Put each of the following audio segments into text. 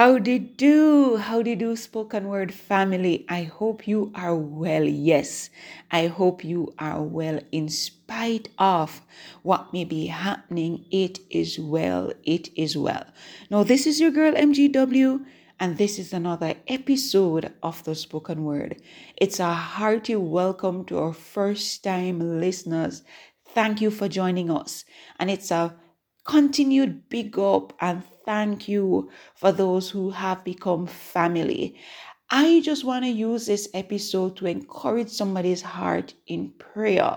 How did do? How did do, spoken word family? I hope you are well. Yes, I hope you are well in spite of what may be happening. It is well. It is well. Now, this is your girl MGW, and this is another episode of the spoken word. It's a hearty welcome to our first time listeners. Thank you for joining us, and it's a continued big up and thank you for those who have become family. I just want to use this episode to encourage somebody's heart in prayer.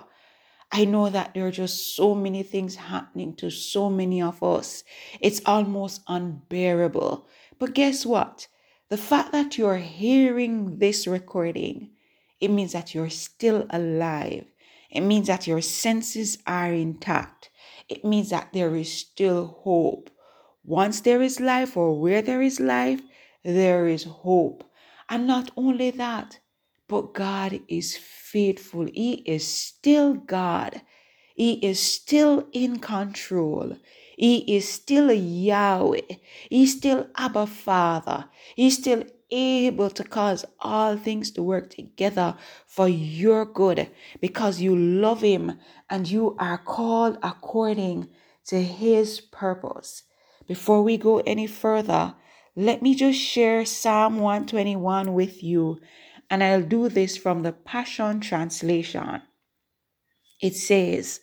I know that there are just so many things happening to so many of us. It's almost unbearable. But guess what? The fact that you're hearing this recording, it means that you're still alive. It means that your senses are intact. It means that there is still hope. Once there is life, or where there is life, there is hope. And not only that, but God is faithful. He is still God. He is still in control. He is still Yahweh. He's still Abba Father. He's still able to cause all things to work together for your good because you love Him and you are called according to His purpose. Before we go any further, let me just share Psalm 121 with you, and I'll do this from the Passion Translation. It says,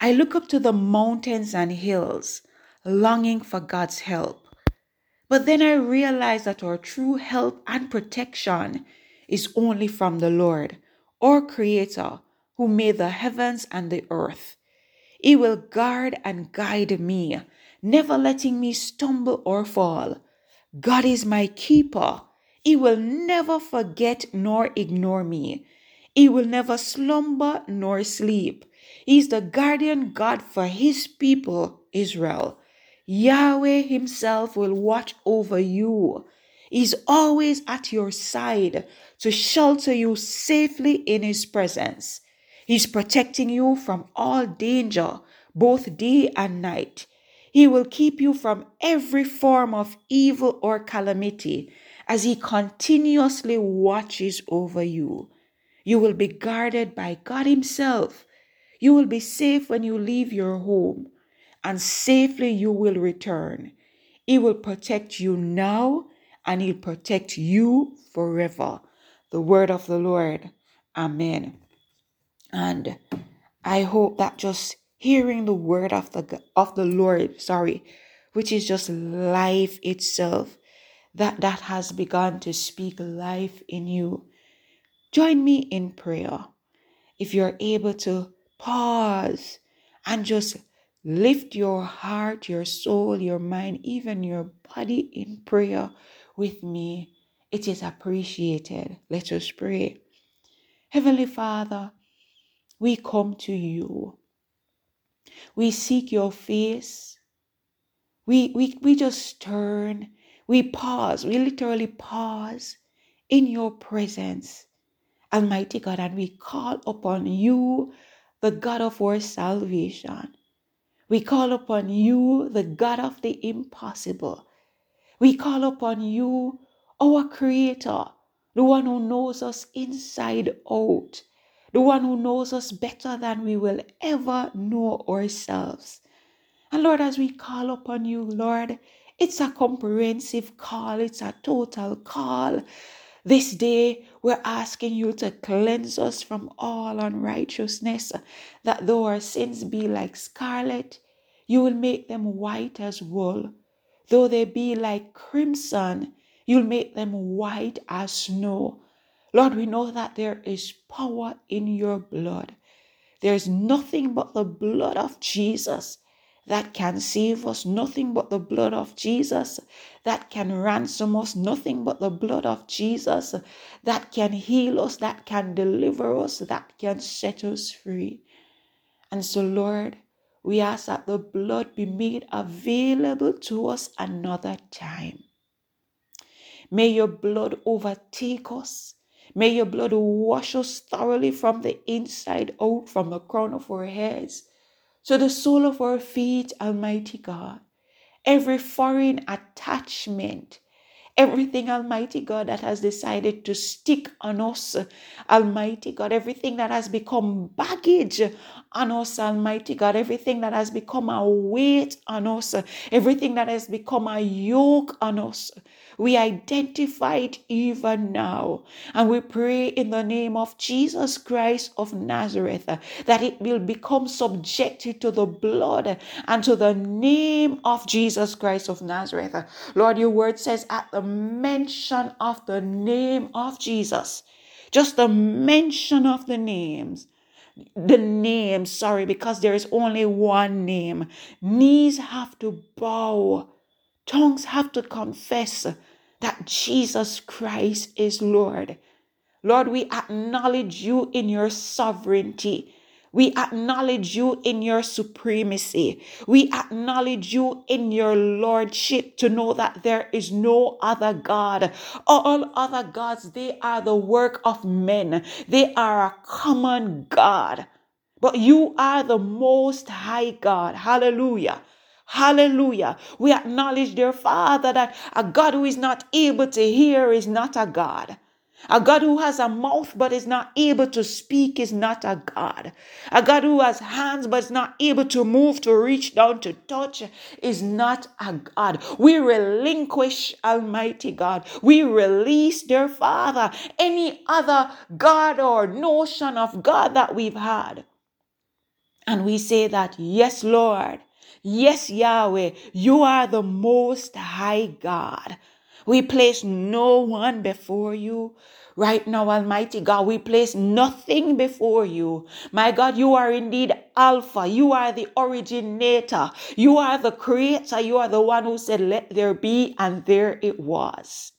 I look up to the mountains and hills, longing for God's help. But then I realize that our true help and protection is only from the Lord, our Creator, who made the heavens and the earth. He will guard and guide me never letting me stumble or fall. God is my keeper. He will never forget nor ignore me. He will never slumber nor sleep. He is the guardian God for his people, Israel. Yahweh himself will watch over you. He's always at your side to shelter you safely in his presence. He's protecting you from all danger, both day and night. He will keep you from every form of evil or calamity as He continuously watches over you. You will be guarded by God Himself. You will be safe when you leave your home, and safely you will return. He will protect you now, and He'll protect you forever. The word of the Lord. Amen. And I hope that just hearing the word of the of the Lord, sorry, which is just life itself, that that has begun to speak life in you. Join me in prayer. If you're able to pause and just lift your heart, your soul, your mind, even your body in prayer with me, it is appreciated. Let us pray. Heavenly Father, we come to you we seek your face. We, we, we just turn. We pause. We literally pause in your presence, Almighty God, and we call upon you, the God of our salvation. We call upon you, the God of the impossible. We call upon you, our Creator, the one who knows us inside out the one who knows us better than we will ever know ourselves. And Lord, as we call upon you, Lord, it's a comprehensive call, it's a total call. This day, we're asking you to cleanse us from all unrighteousness, that though our sins be like scarlet, you will make them white as wool. Though they be like crimson, you'll make them white as snow. Lord, we know that there is power in your blood. There is nothing but the blood of Jesus that can save us, nothing but the blood of Jesus that can ransom us, nothing but the blood of Jesus that can heal us, that can deliver us, that can set us free. And so, Lord, we ask that the blood be made available to us another time. May your blood overtake us. May your blood wash us thoroughly from the inside out, from the crown of our heads to the sole of our feet, Almighty God. Every foreign attachment, everything, Almighty God, that has decided to stick on us, Almighty God, everything that has become baggage on us, Almighty God, everything that has become a weight on us, everything that has become a yoke on us. We identify it even now. And we pray in the name of Jesus Christ of Nazareth that it will become subjected to the blood and to the name of Jesus Christ of Nazareth. Lord, your word says at the mention of the name of Jesus, just the mention of the names, the name, sorry, because there is only one name. Knees have to bow, tongues have to confess that Jesus Christ is Lord. Lord, we acknowledge you in your sovereignty. We acknowledge you in your supremacy. We acknowledge you in your lordship to know that there is no other God. All other gods, they are the work of men. They are a common God. But you are the most high God. Hallelujah. Hallelujah. We acknowledge, dear Father, that a God who is not able to hear is not a God. A God who has a mouth but is not able to speak is not a God. A God who has hands but is not able to move, to reach down, to touch is not a God. We relinquish, Almighty God. We release, dear Father, any other God or notion of God that we've had. And we say that, yes, Lord. Yes, Yahweh, you are the most high God. We place no one before you. Right now, Almighty God, we place nothing before you. My God, you are indeed Alpha. You are the originator. You are the creator. You are the one who said, Let there be, and there it was.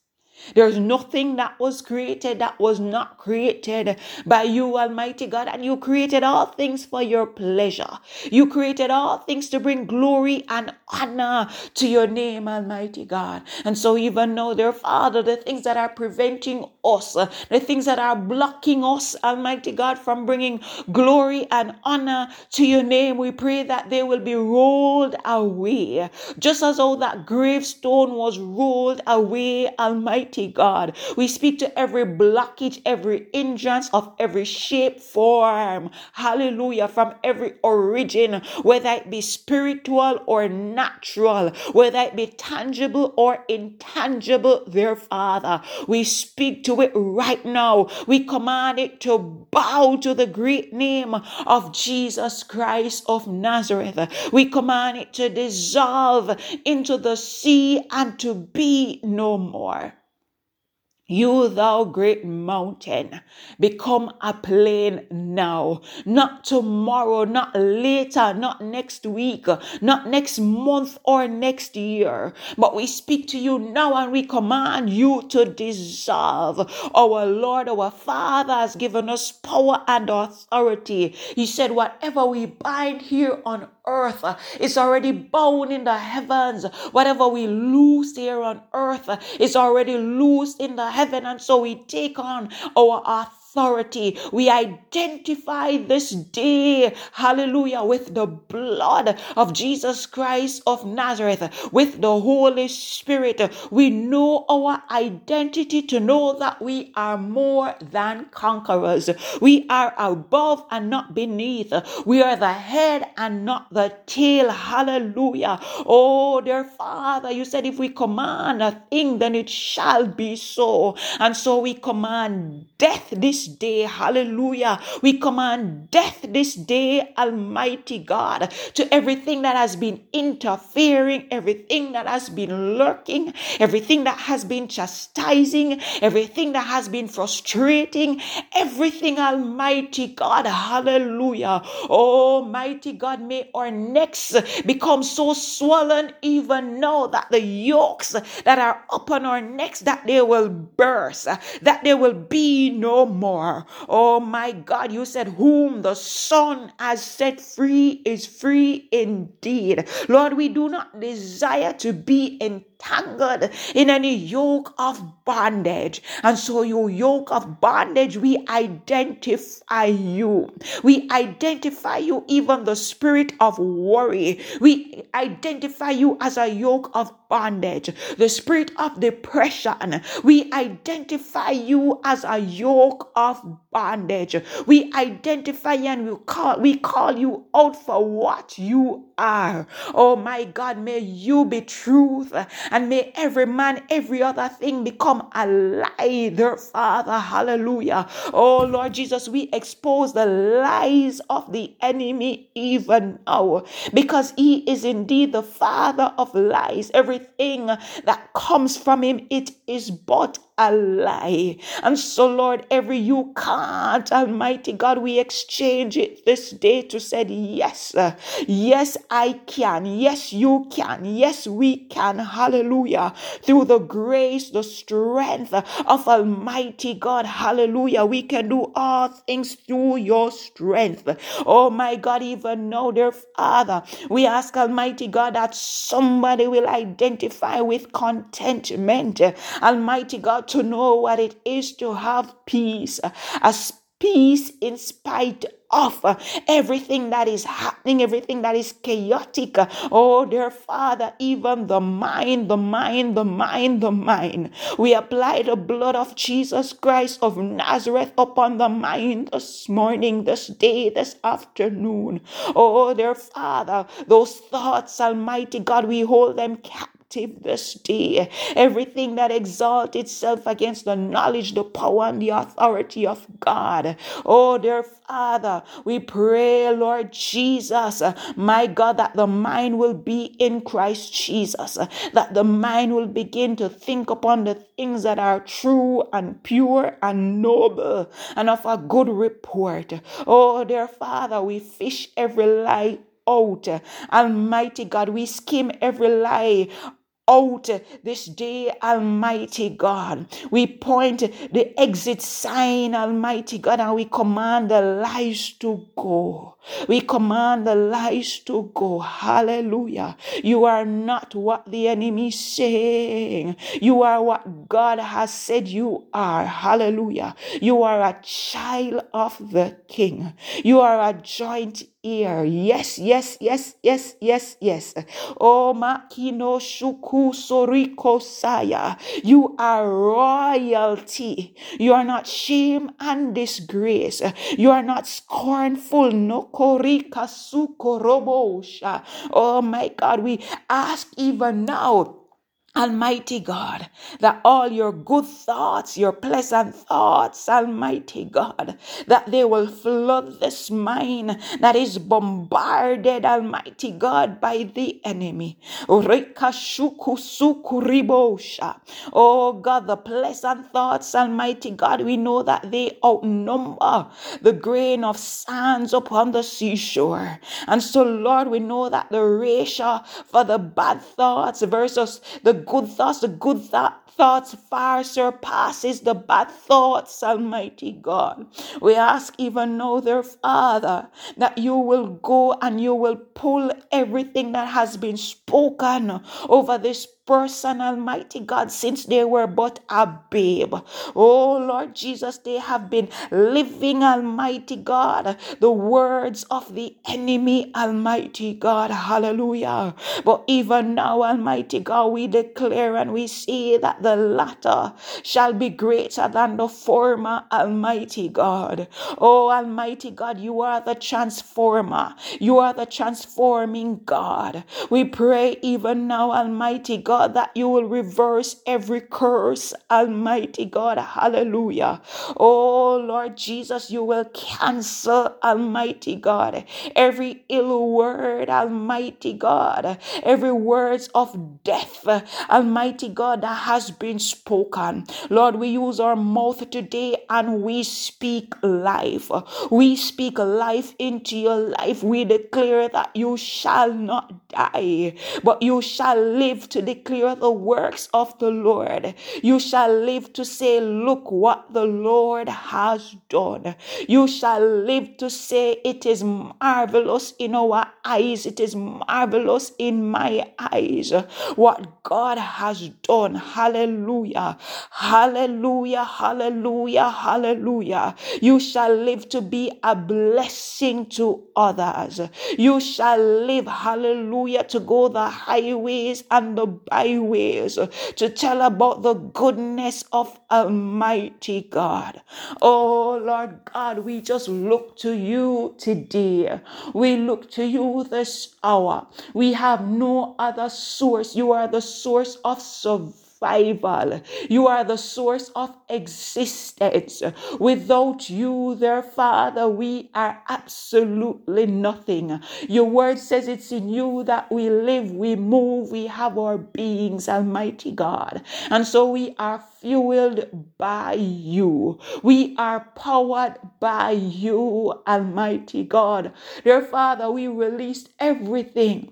There's nothing that was created that was not created by you, Almighty God. And you created all things for your pleasure. You created all things to bring glory and honor to your name, Almighty God. And so, even now, dear Father, the things that are preventing us, uh, the things that are blocking us, Almighty God, from bringing glory and honor to your name, we pray that they will be rolled away. Just as all that gravestone was rolled away, Almighty God. We speak to every blockage, every hindrance of every shape, form. Hallelujah. From every origin, whether it be spiritual or natural, whether it be tangible or intangible, their Father. We speak to it right now. We command it to bow to the great name of Jesus Christ of Nazareth. We command it to dissolve into the sea and to be no more. You, thou great mountain, become a plain now, not tomorrow, not later, not next week, not next month or next year. But we speak to you now and we command you to dissolve. Our Lord, our Father has given us power and authority. He said, Whatever we bind here on earth is already bound in the heavens. Whatever we loose here on earth is already loosed in the heaven. And so we take on our authority authority. We identify this day, hallelujah, with the blood of Jesus Christ of Nazareth, with the Holy Spirit. We know our identity to know that we are more than conquerors. We are above and not beneath. We are the head and not the tail. Hallelujah. Oh, dear Father, you said if we command a thing, then it shall be so. And so we command death this this day. Hallelujah. We command death this day, Almighty God, to everything that has been interfering, everything that has been lurking, everything that has been chastising, everything that has been frustrating, everything, Almighty God. Hallelujah. Almighty God, may our necks become so swollen even now that the yokes that are upon our necks that they will burst, that there will be no more Oh my God, you said, Whom the Son has set free is free indeed. Lord, we do not desire to be entangled in any yoke of bondage. And so, your yoke of bondage, we identify you. We identify you, even the spirit of worry. We identify you as a yoke of bondage, the spirit of depression. We identify you as a yoke of bondage. We identify and we call we call you out for what you are. Oh my God, may you be truth and may every man, every other thing become a lie, dear Father. Hallelujah. Oh Lord Jesus, we expose the lies of the enemy even now because he is indeed the father of lies. Everything that comes from him, it is but a lie. And so, Lord, every you can't, Almighty God, we exchange it this day to say, Yes, uh, yes, I can. Yes, you can. Yes, we can. Hallelujah. Through the grace, the strength of Almighty God. Hallelujah. We can do all things through your strength. Oh my God, even now, dear Father, we ask Almighty God that somebody will identify with contentment. Almighty God, to know what it is to have peace, a peace in spite of everything that is happening, everything that is chaotic. Oh, dear Father, even the mind, the mind, the mind, the mind. We apply the blood of Jesus Christ of Nazareth upon the mind this morning, this day, this afternoon. Oh, dear Father, those thoughts, Almighty God, we hold them captive captive this day. Everything that exalts itself against the knowledge, the power, and the authority of God. Oh, dear Father, we pray, Lord Jesus, my God, that the mind will be in Christ Jesus, that the mind will begin to think upon the things that are true and pure and noble and of a good report. Oh, dear Father, we fish every lie out. Almighty God, we skim every lie out this day, Almighty God. We point the exit sign, Almighty God, and we command the lies to go. We command the lies to go. Hallelujah. You are not what the enemy is saying. You are what God has said you are. Hallelujah. You are a child of the King. You are a joint ear. Yes, yes, yes, yes, yes, yes. Oh, Makino Shuku Soriko Saya. You are royalty. You are not shame and disgrace. You are not scornful. No korika sukorobosha. Oh my God, we ask even now Almighty God, that all your good thoughts, your pleasant thoughts, Almighty God, that they will flood this mind that is bombarded, Almighty God, by the enemy. Oh God, the pleasant thoughts, Almighty God, we know that they outnumber the grain of sands upon the seashore. And so, Lord, we know that the ratio for the bad thoughts versus the good thoughts, the good thought, thoughts far surpasses the bad thoughts, Almighty God. We ask even now, dear Father, that you will go and you will pull everything that has been spoken over this person, Almighty God, since they were but a babe. Oh Lord Jesus, they have been living, Almighty God, the words of the enemy, Almighty God. Hallelujah. But even now, Almighty God, we declare and we say that the latter shall be greater than the former, Almighty God. Oh Almighty God, you are the transformer. You are the transforming God. We pray even now, Almighty God God, that you will reverse every curse, Almighty God. Hallelujah. Oh, Lord Jesus, you will cancel, Almighty God, every ill word, Almighty God, every words of death, Almighty God, that has been spoken. Lord, we use our mouth today and we speak life. We speak life into your life. We declare that you shall not die, but you shall live to declare declare the works of the Lord. You shall live to say, Look what the Lord has done. You shall live to say, It is marvelous in our eyes. It is marvelous in my eyes what God has done. Hallelujah. Hallelujah. Hallelujah. Hallelujah. You shall live to be a blessing to others. You shall live, hallelujah, to go the highways and the byways to tell about the goodness of Almighty God. Oh Lord God, we just look to you today. We look to you this hour. We have no other source. You are the source of survival survival. You are the source of existence. Without you, their Father, we are absolutely nothing. Your word says it's in you that we live, we move, we have our beings, Almighty God. And so we are fueled by you. We are powered by you, Almighty God. Dear Father, we released everything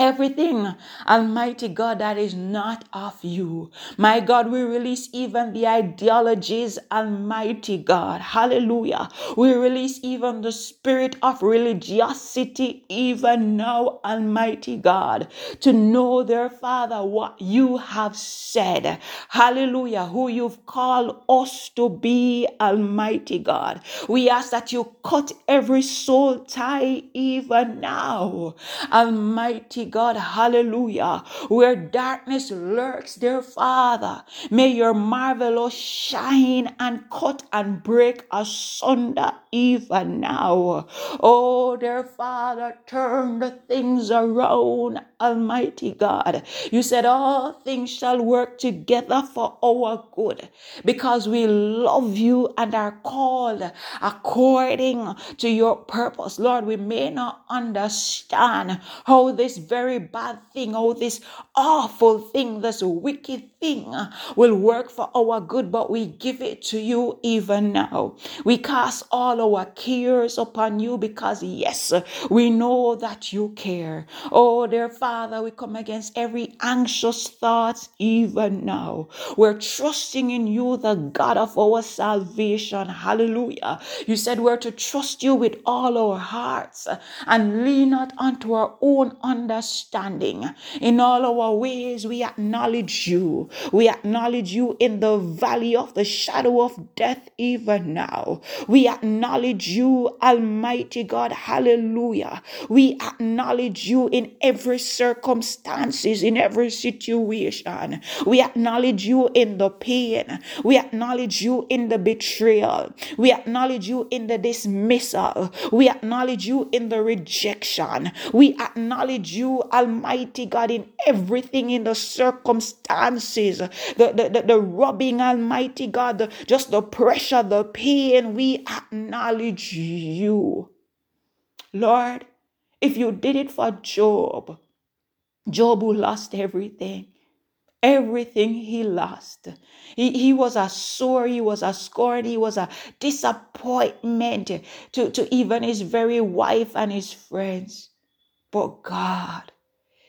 Everything, Almighty God, that is not of you. My God, we release even the ideologies, Almighty God. Hallelujah. We release even the spirit of religiosity, even now, Almighty God, to know, their Father, what you have said. Hallelujah. Who you've called us to be, Almighty God. We ask that you cut every soul tie even now, Almighty God, hallelujah, where darkness lurks, dear Father, may your marvelous oh, shine and cut and break asunder even now. Oh, dear Father, turn the things around, Almighty God. You said all things shall work together for our good because we love you and are called according to your purpose. Lord, we may not understand how this very bad thing, all this awful thing, this wicked thing uh, will work for our good, but we give it to you even now. We cast all our cares upon you because, yes, we know that you care. Oh, dear Father, we come against every anxious thought even now. We're trusting in you, the God of our salvation. Hallelujah. You said we're to trust you with all our hearts uh, and lean not unto our own understanding. In all our ways, we acknowledge you. We acknowledge you in the valley of the shadow of death, even now. We acknowledge you, Almighty God. Hallelujah. We acknowledge you in every circumstances, in every situation. We acknowledge you in the pain. We acknowledge you in the betrayal. We acknowledge you in the dismissal. We acknowledge you in the rejection. We acknowledge you, Almighty God, in everything in the circumstances, the, the, the, the rubbing, Almighty God, the, just the pressure, the pain. We acknowledge you. Lord, if you did it for Job, Job who lost everything, everything he lost. He, he was a sore, he was a scorn, he was a disappointment to, to even his very wife and his friends. But God,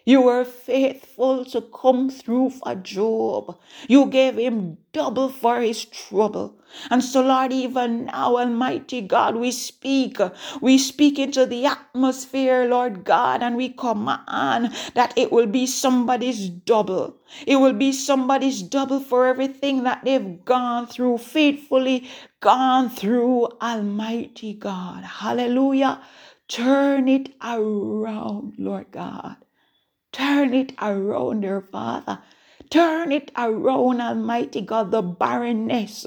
you were faithful to come through for Job. You gave him double for his trouble. And so, Lord, even now, Almighty God, we speak. We speak into the atmosphere, Lord God, and we command that it will be somebody's double. It will be somebody's double for everything that they've gone through, faithfully gone through, Almighty God. Hallelujah. Turn it around, Lord God. Turn it around, dear Father. Turn it around, Almighty God, the barrenness.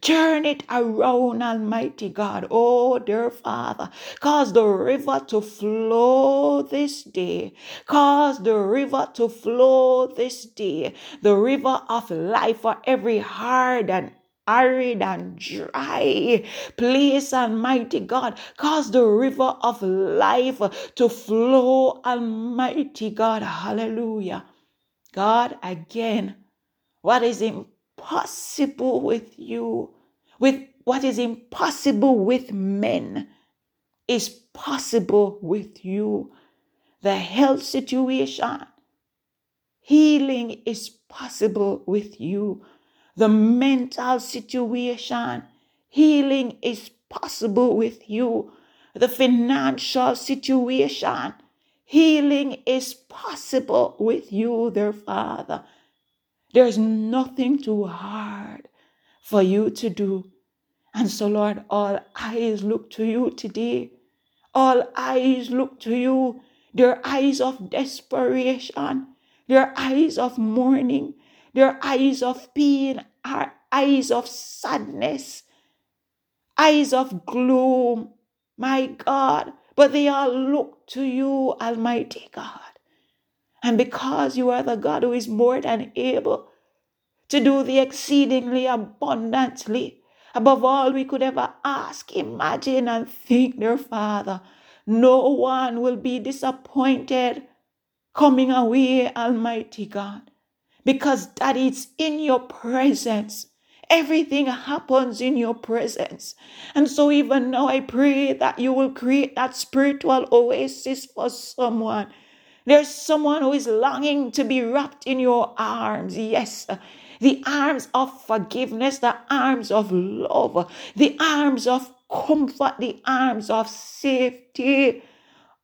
Turn it around, Almighty God. Oh, dear Father, cause the river to flow this day. Cause the river to flow this day. The river of life for every hard and arid and dry place, Almighty God. Cause the river of life to flow, Almighty God. Hallelujah. God, again, what is impossible with you, with what is impossible with men, is possible with you. The health situation, Healing is possible with you. The mental situation, healing is possible with you. The financial situation, healing is possible with you, dear Father. There's nothing too hard for you to do. And so, Lord, all eyes look to you today. All eyes look to you. Their eyes of desperation, their eyes of mourning, their eyes of pain, are eyes of sadness, eyes of gloom. My God, but they all look to you, Almighty God. And because you are the God who is more than able to do the exceedingly abundantly above all we could ever ask, imagine, and think, dear Father. No one will be disappointed coming away, Almighty God, because that it's in your presence. Everything happens in your presence. And so, even now, I pray that you will create that spiritual oasis for someone. There's someone who is longing to be wrapped in your arms. Yes, the arms of forgiveness, the arms of love, the arms of comfort, the arms of safety.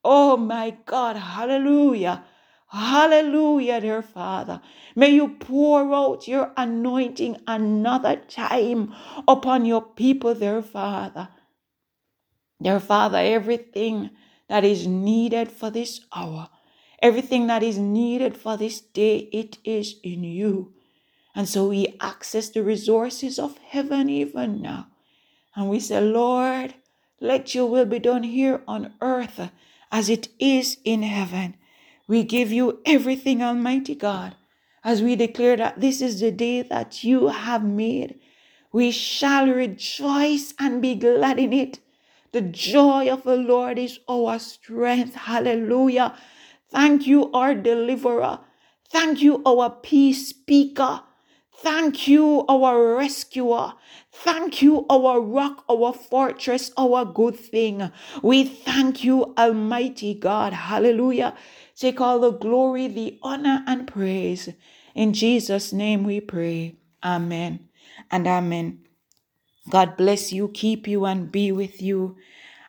Oh my God, hallelujah. Hallelujah, dear Father. May you pour out your anointing another time upon your people, dear Father. Dear Father, everything that is needed for this hour, everything that is needed for this day, it is in you. And so we access the resources of heaven even now. And we say, Lord, let your will be done here on earth as it is in heaven. We give you everything, Almighty God, as we declare that this is the day that you have made. We shall rejoice and be glad in it. The joy of the Lord is our strength. Hallelujah. Thank you, our deliverer. Thank you, our peace speaker. Thank you, our rescuer. Thank you, our rock, our fortress, our good thing. We thank you, Almighty God. Hallelujah. Take all the glory, the honor, and praise. In Jesus' name we pray. Amen and amen. God bless you, keep you, and be with you.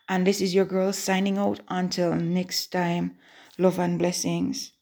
And this is your girl signing out until next time. Love and blessings.